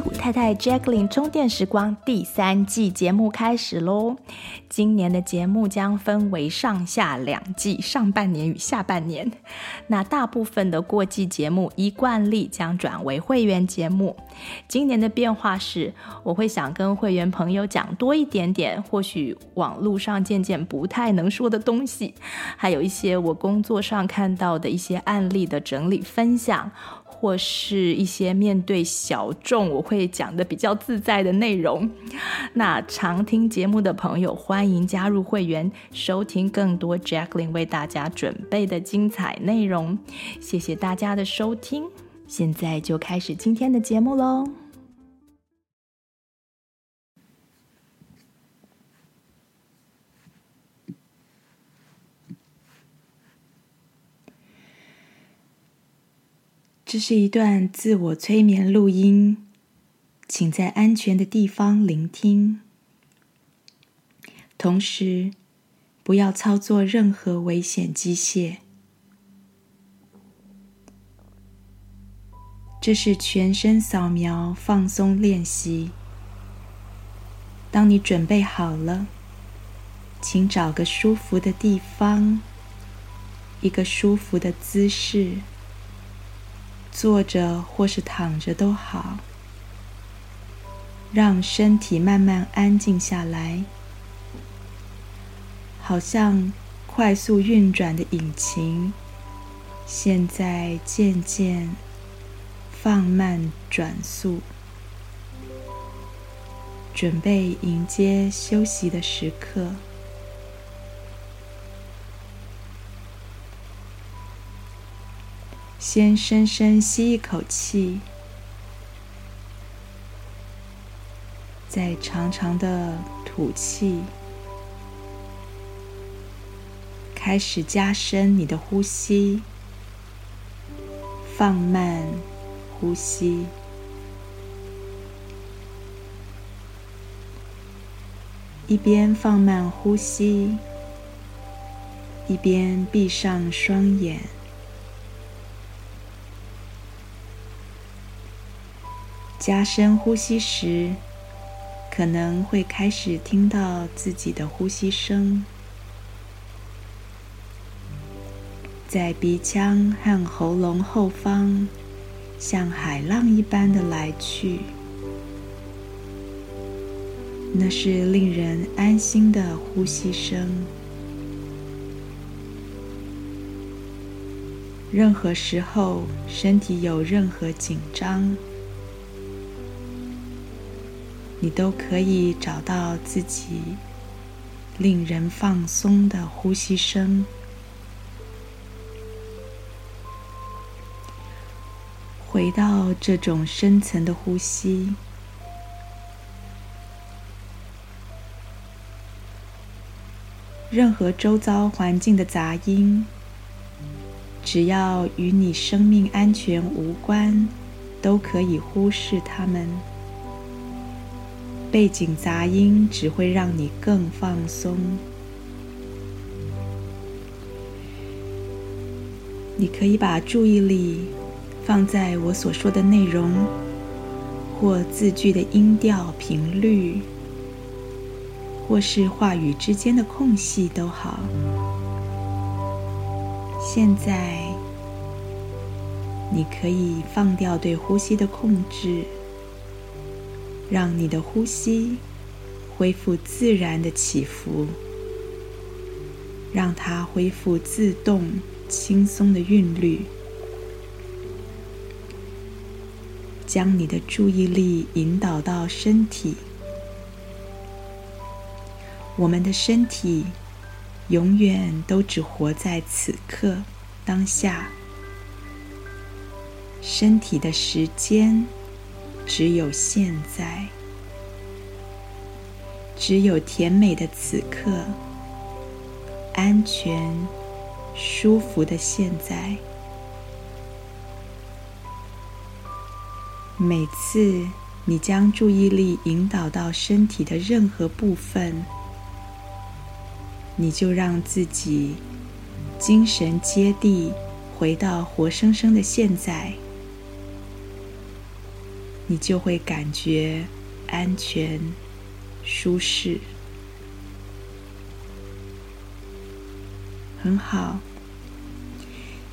太太 Jacqueline 充电时光第三季节目开始喽！今年的节目将分为上下两季，上半年与下半年。那大部分的过季节目依惯例将转为会员节目。今年的变化是，我会想跟会员朋友讲多一点点，或许网络上渐渐不太能说的东西，还有一些我工作上看到的一些案例的整理分享。或是一些面对小众，我会讲的比较自在的内容。那常听节目的朋友，欢迎加入会员，收听更多 Jacqueline 为大家准备的精彩内容。谢谢大家的收听，现在就开始今天的节目喽。这是一段自我催眠录音，请在安全的地方聆听，同时不要操作任何危险机械。这是全身扫描放松练习。当你准备好了，请找个舒服的地方，一个舒服的姿势。坐着或是躺着都好，让身体慢慢安静下来，好像快速运转的引擎，现在渐渐放慢转速，准备迎接休息的时刻。先深深吸一口气，再长长的吐气，开始加深你的呼吸，放慢呼吸，一边放慢呼吸，一边闭上双眼。加深呼吸时，可能会开始听到自己的呼吸声，在鼻腔和喉咙后方，像海浪一般的来去。那是令人安心的呼吸声。任何时候，身体有任何紧张，你都可以找到自己令人放松的呼吸声，回到这种深层的呼吸。任何周遭环境的杂音，只要与你生命安全无关，都可以忽视它们。背景杂音只会让你更放松。你可以把注意力放在我所说的内容，或字句的音调频率，或是话语之间的空隙都好。现在，你可以放掉对呼吸的控制。让你的呼吸恢复自然的起伏，让它恢复自动轻松的韵律。将你的注意力引导到身体。我们的身体永远都只活在此刻当下，身体的时间。只有现在，只有甜美的此刻，安全、舒服的现在。每次你将注意力引导到身体的任何部分，你就让自己精神接地，回到活生生的现在。你就会感觉安全、舒适。很好，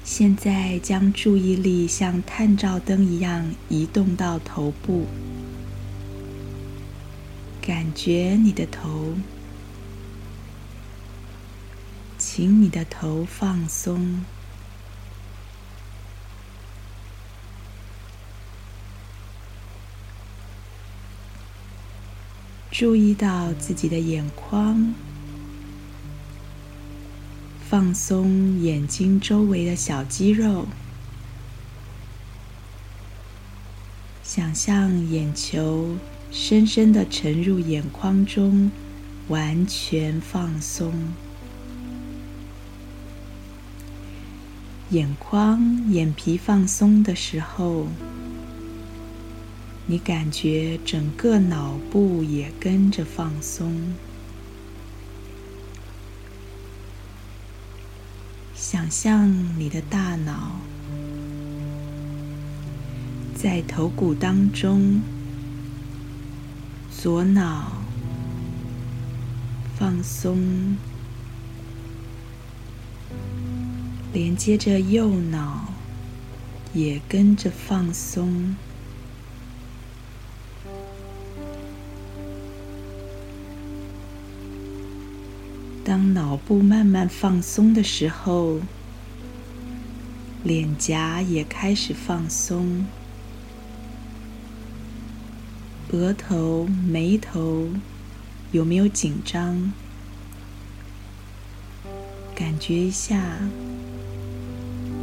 现在将注意力像探照灯一样移动到头部，感觉你的头，请你的头放松，注意到自己的眼眶。放松眼睛周围的小肌肉，想象眼球深深的沉入眼眶中，完全放松。眼眶、眼皮放松的时候，你感觉整个脑部也跟着放松。想象你的大脑在头骨当中，左脑放松，连接着右脑也跟着放松。当脑部慢慢放松的时候，脸颊也开始放松，额头、眉头有没有紧张？感觉一下，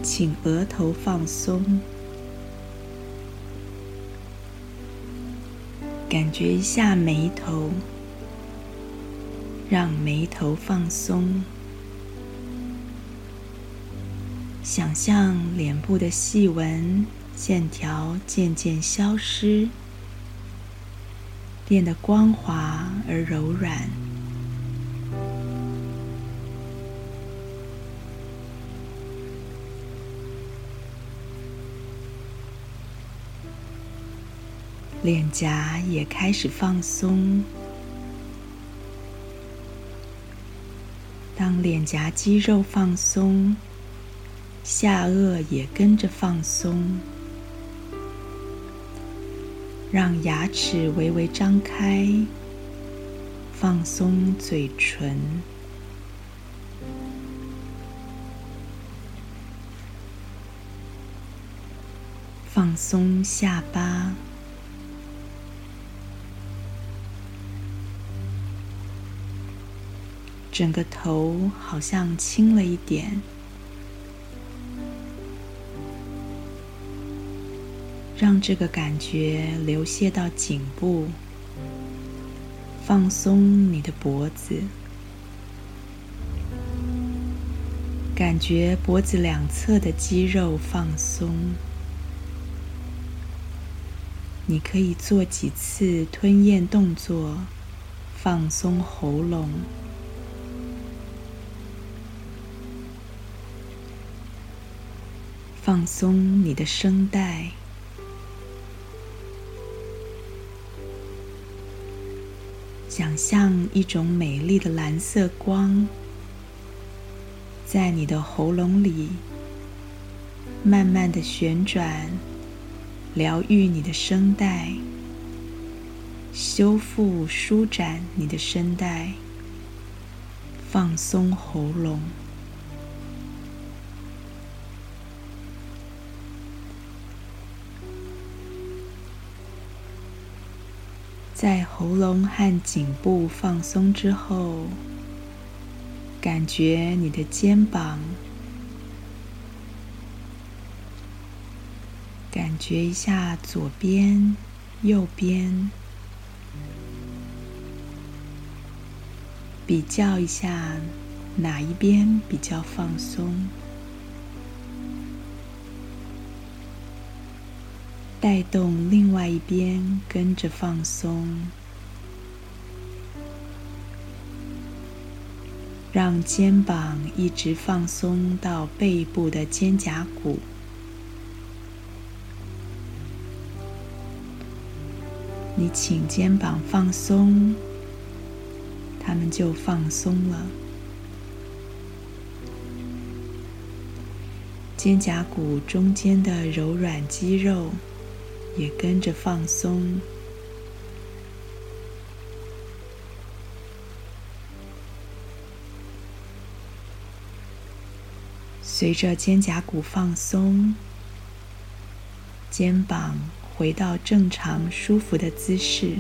请额头放松，感觉一下眉头。让眉头放松，想象脸部的细纹线条渐渐消失，变得光滑而柔软。脸颊也开始放松。让脸颊肌肉放松，下颚也跟着放松，让牙齿微微张开，放松嘴唇，放松下巴。整个头好像轻了一点，让这个感觉流泻到颈部，放松你的脖子，感觉脖子两侧的肌肉放松。你可以做几次吞咽动作，放松喉咙。放松你的声带，想象一种美丽的蓝色光在你的喉咙里慢慢的旋转，疗愈你的声带，修复舒展你的声带，放松喉咙。在喉咙和颈部放松之后，感觉你的肩膀，感觉一下左边、右边，比较一下哪一边比较放松。带动另外一边跟着放松，让肩膀一直放松到背部的肩胛骨，你请肩膀放松，它们就放松了。肩胛骨中间的柔软肌肉也跟着放松。随着肩胛骨放松，肩膀回到正常舒服的姿势。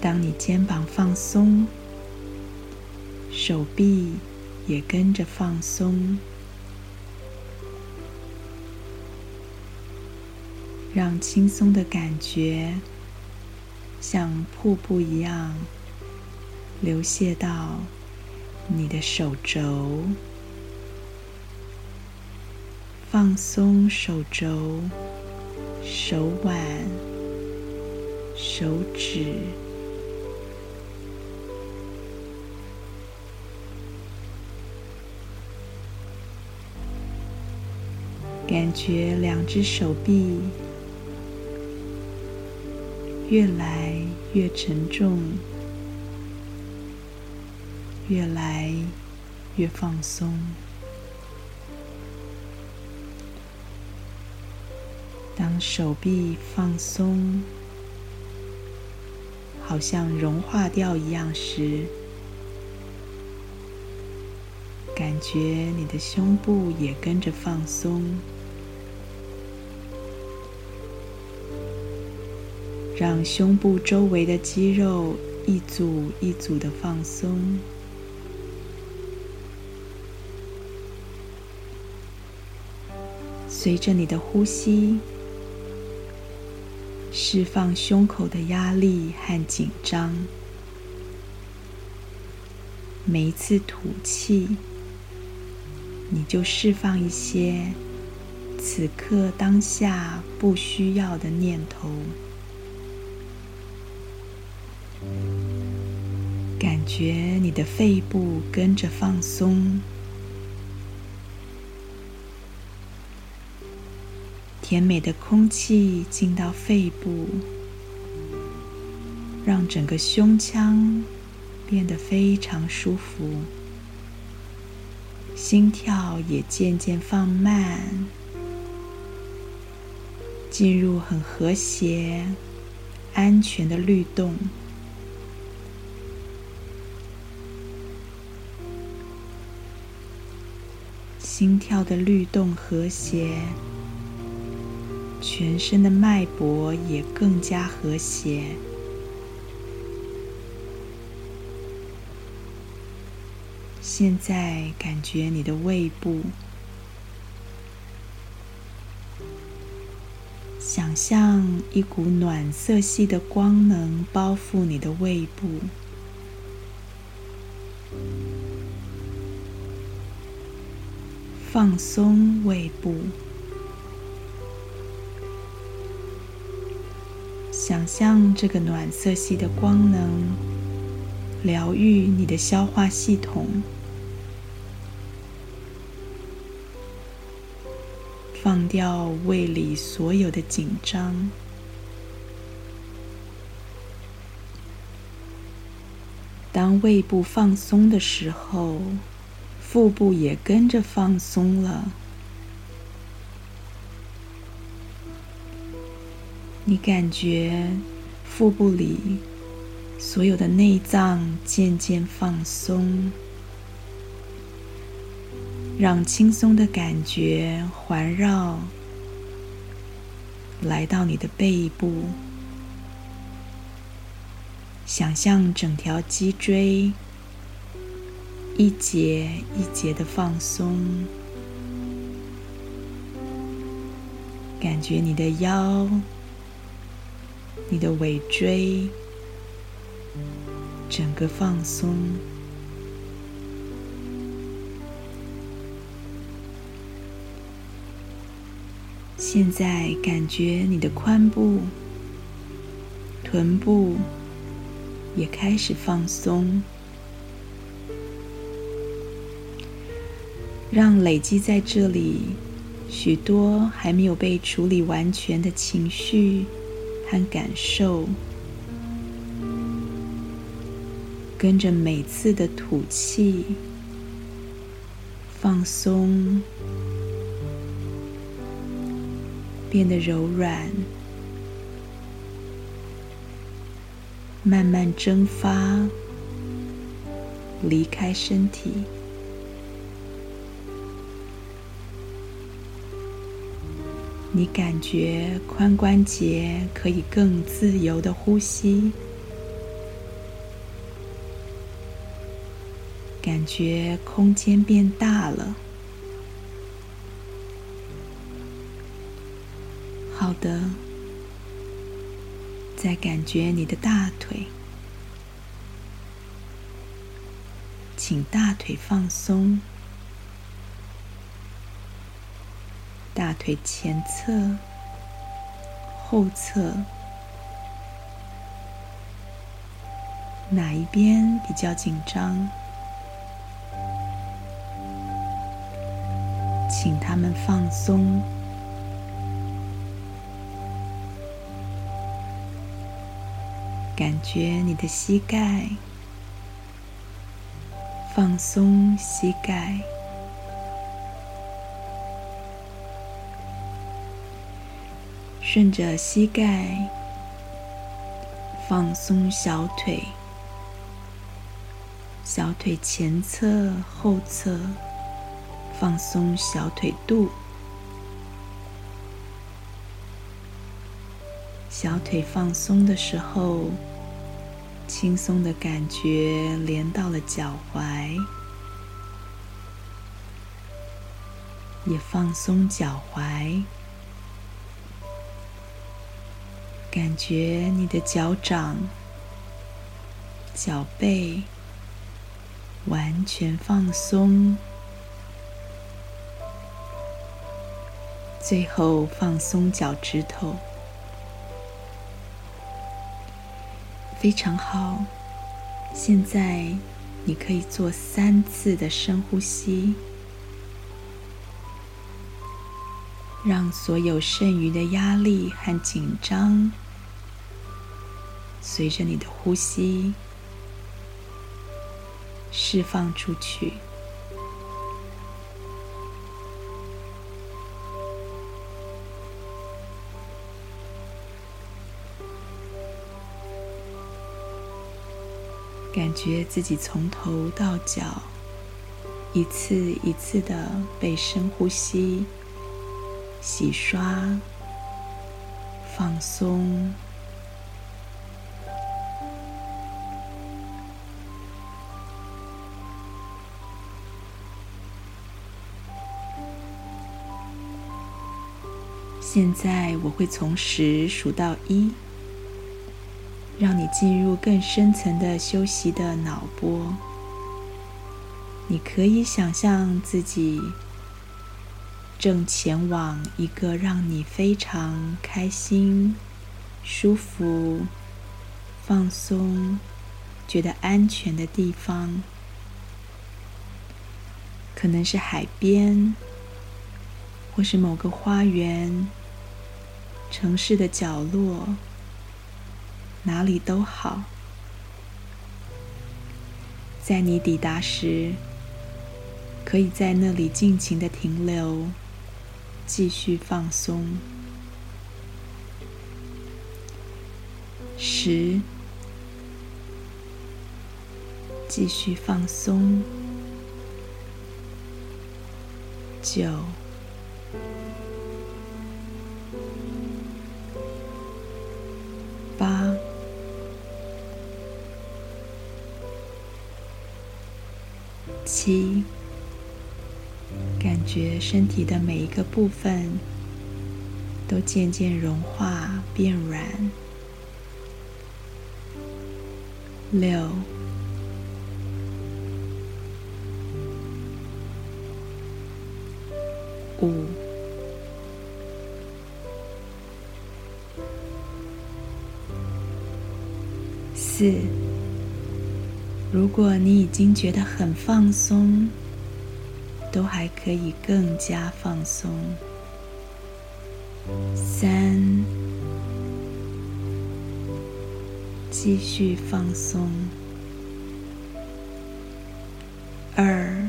当你肩膀放松，手臂也跟着放松，让轻松的感觉像瀑布一样。流泻到你的手肘，放松手肘、手腕、手指，感觉两只手臂越来越沉重。越来越放松。当手臂放松，好像融化掉一样时，感觉你的胸部也跟着放松，让胸部周围的肌肉一组一组的放松。随着你的呼吸，释放胸口的压力和紧张。每一次吐气，你就释放一些此刻当下不需要的念头，觉你的肺部跟着放松。甜美的空气进到肺部，让整个胸腔变得非常舒服，心跳也渐渐放慢，进入很和谐、安全的律动。心跳的律动和谐。全身的脉搏也更加和谐。现在感觉你的胃部，想象一股暖色系的光能包覆你的胃部，放松胃部。想象这个暖色系的光能疗愈你的消化系统，放掉胃里所有的紧张。当胃部放松的时候，腹部也跟着放松了。你感觉腹部里所有的内脏渐渐放松，让轻松的感觉环绕，来到你的背部，想象整条脊椎一节一节的放松，感觉你的腰。你的尾椎整个放松，现在感觉你的髋部、臀部也开始放松，让累积在这里许多还没有被处理完全的情绪和感受，跟着每次的吐气，放松，变得柔软，慢慢蒸发，离开身体。你感觉髋关节可以更自由的呼吸，感觉空间变大了。好的，再感觉你的大腿，请大腿放松。大腿前侧、后侧，哪一边比较紧张？请他们放松。感觉你的膝盖，放松膝盖。顺着膝盖放松小腿，小腿前侧、后侧放松小腿肚，小腿放松的时候，轻松的感觉连到了脚踝，也放松脚踝。感觉你的脚掌、脚背完全放松，最后放松脚趾头，非常好。现在你可以做三次的深呼吸。让所有剩余的压力和紧张，随着你的呼吸释放出去。感觉自己从头到脚，一次一次的被深呼吸。洗刷，放松。现在我会从十数到一，让你进入更深层的休息的脑波。你可以想象自己。正前往一个让你非常开心、舒服、放松、觉得安全的地方，可能是海边，或是某个花园、城市的角落，哪里都好。在你抵达时，可以在那里尽情的停留。继续放松，十，继续放松，九，八，七。觉身体的每一个部分都渐渐融化变软。六、五、四。如果你已经觉得很放松。都还可以更加放松。三，继续放松。二，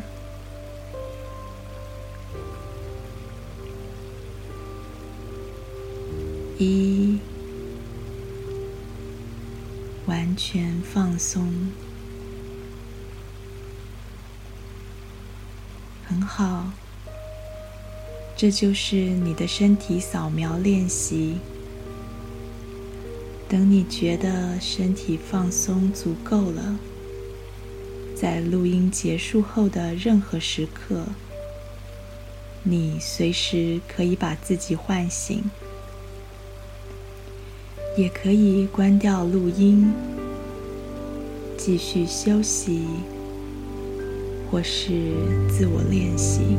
一，完全放松，好。这就是你的身体扫描练习。等你觉得身体放松足够了。在录音结束后的任何时刻，你随时可以把自己唤醒，也可以关掉录音，继续休息，或是自我练习。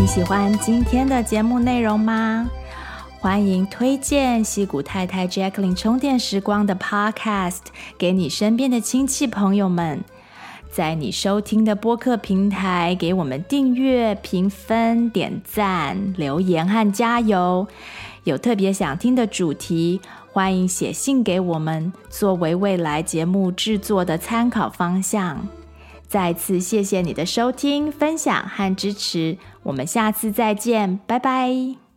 你喜欢今天的节目内容吗？欢迎推荐西谷太太 Jacqueline 充电时光的 Podcast 给你身边的亲戚朋友们。在你收听的播客平台，给我们订阅、评分、点赞、留言和加油。有特别想听的主题，欢迎写信给我们，作为未来节目制作的参考方向。再次谢谢你的收听、分享和支持，我们下次再见，拜拜。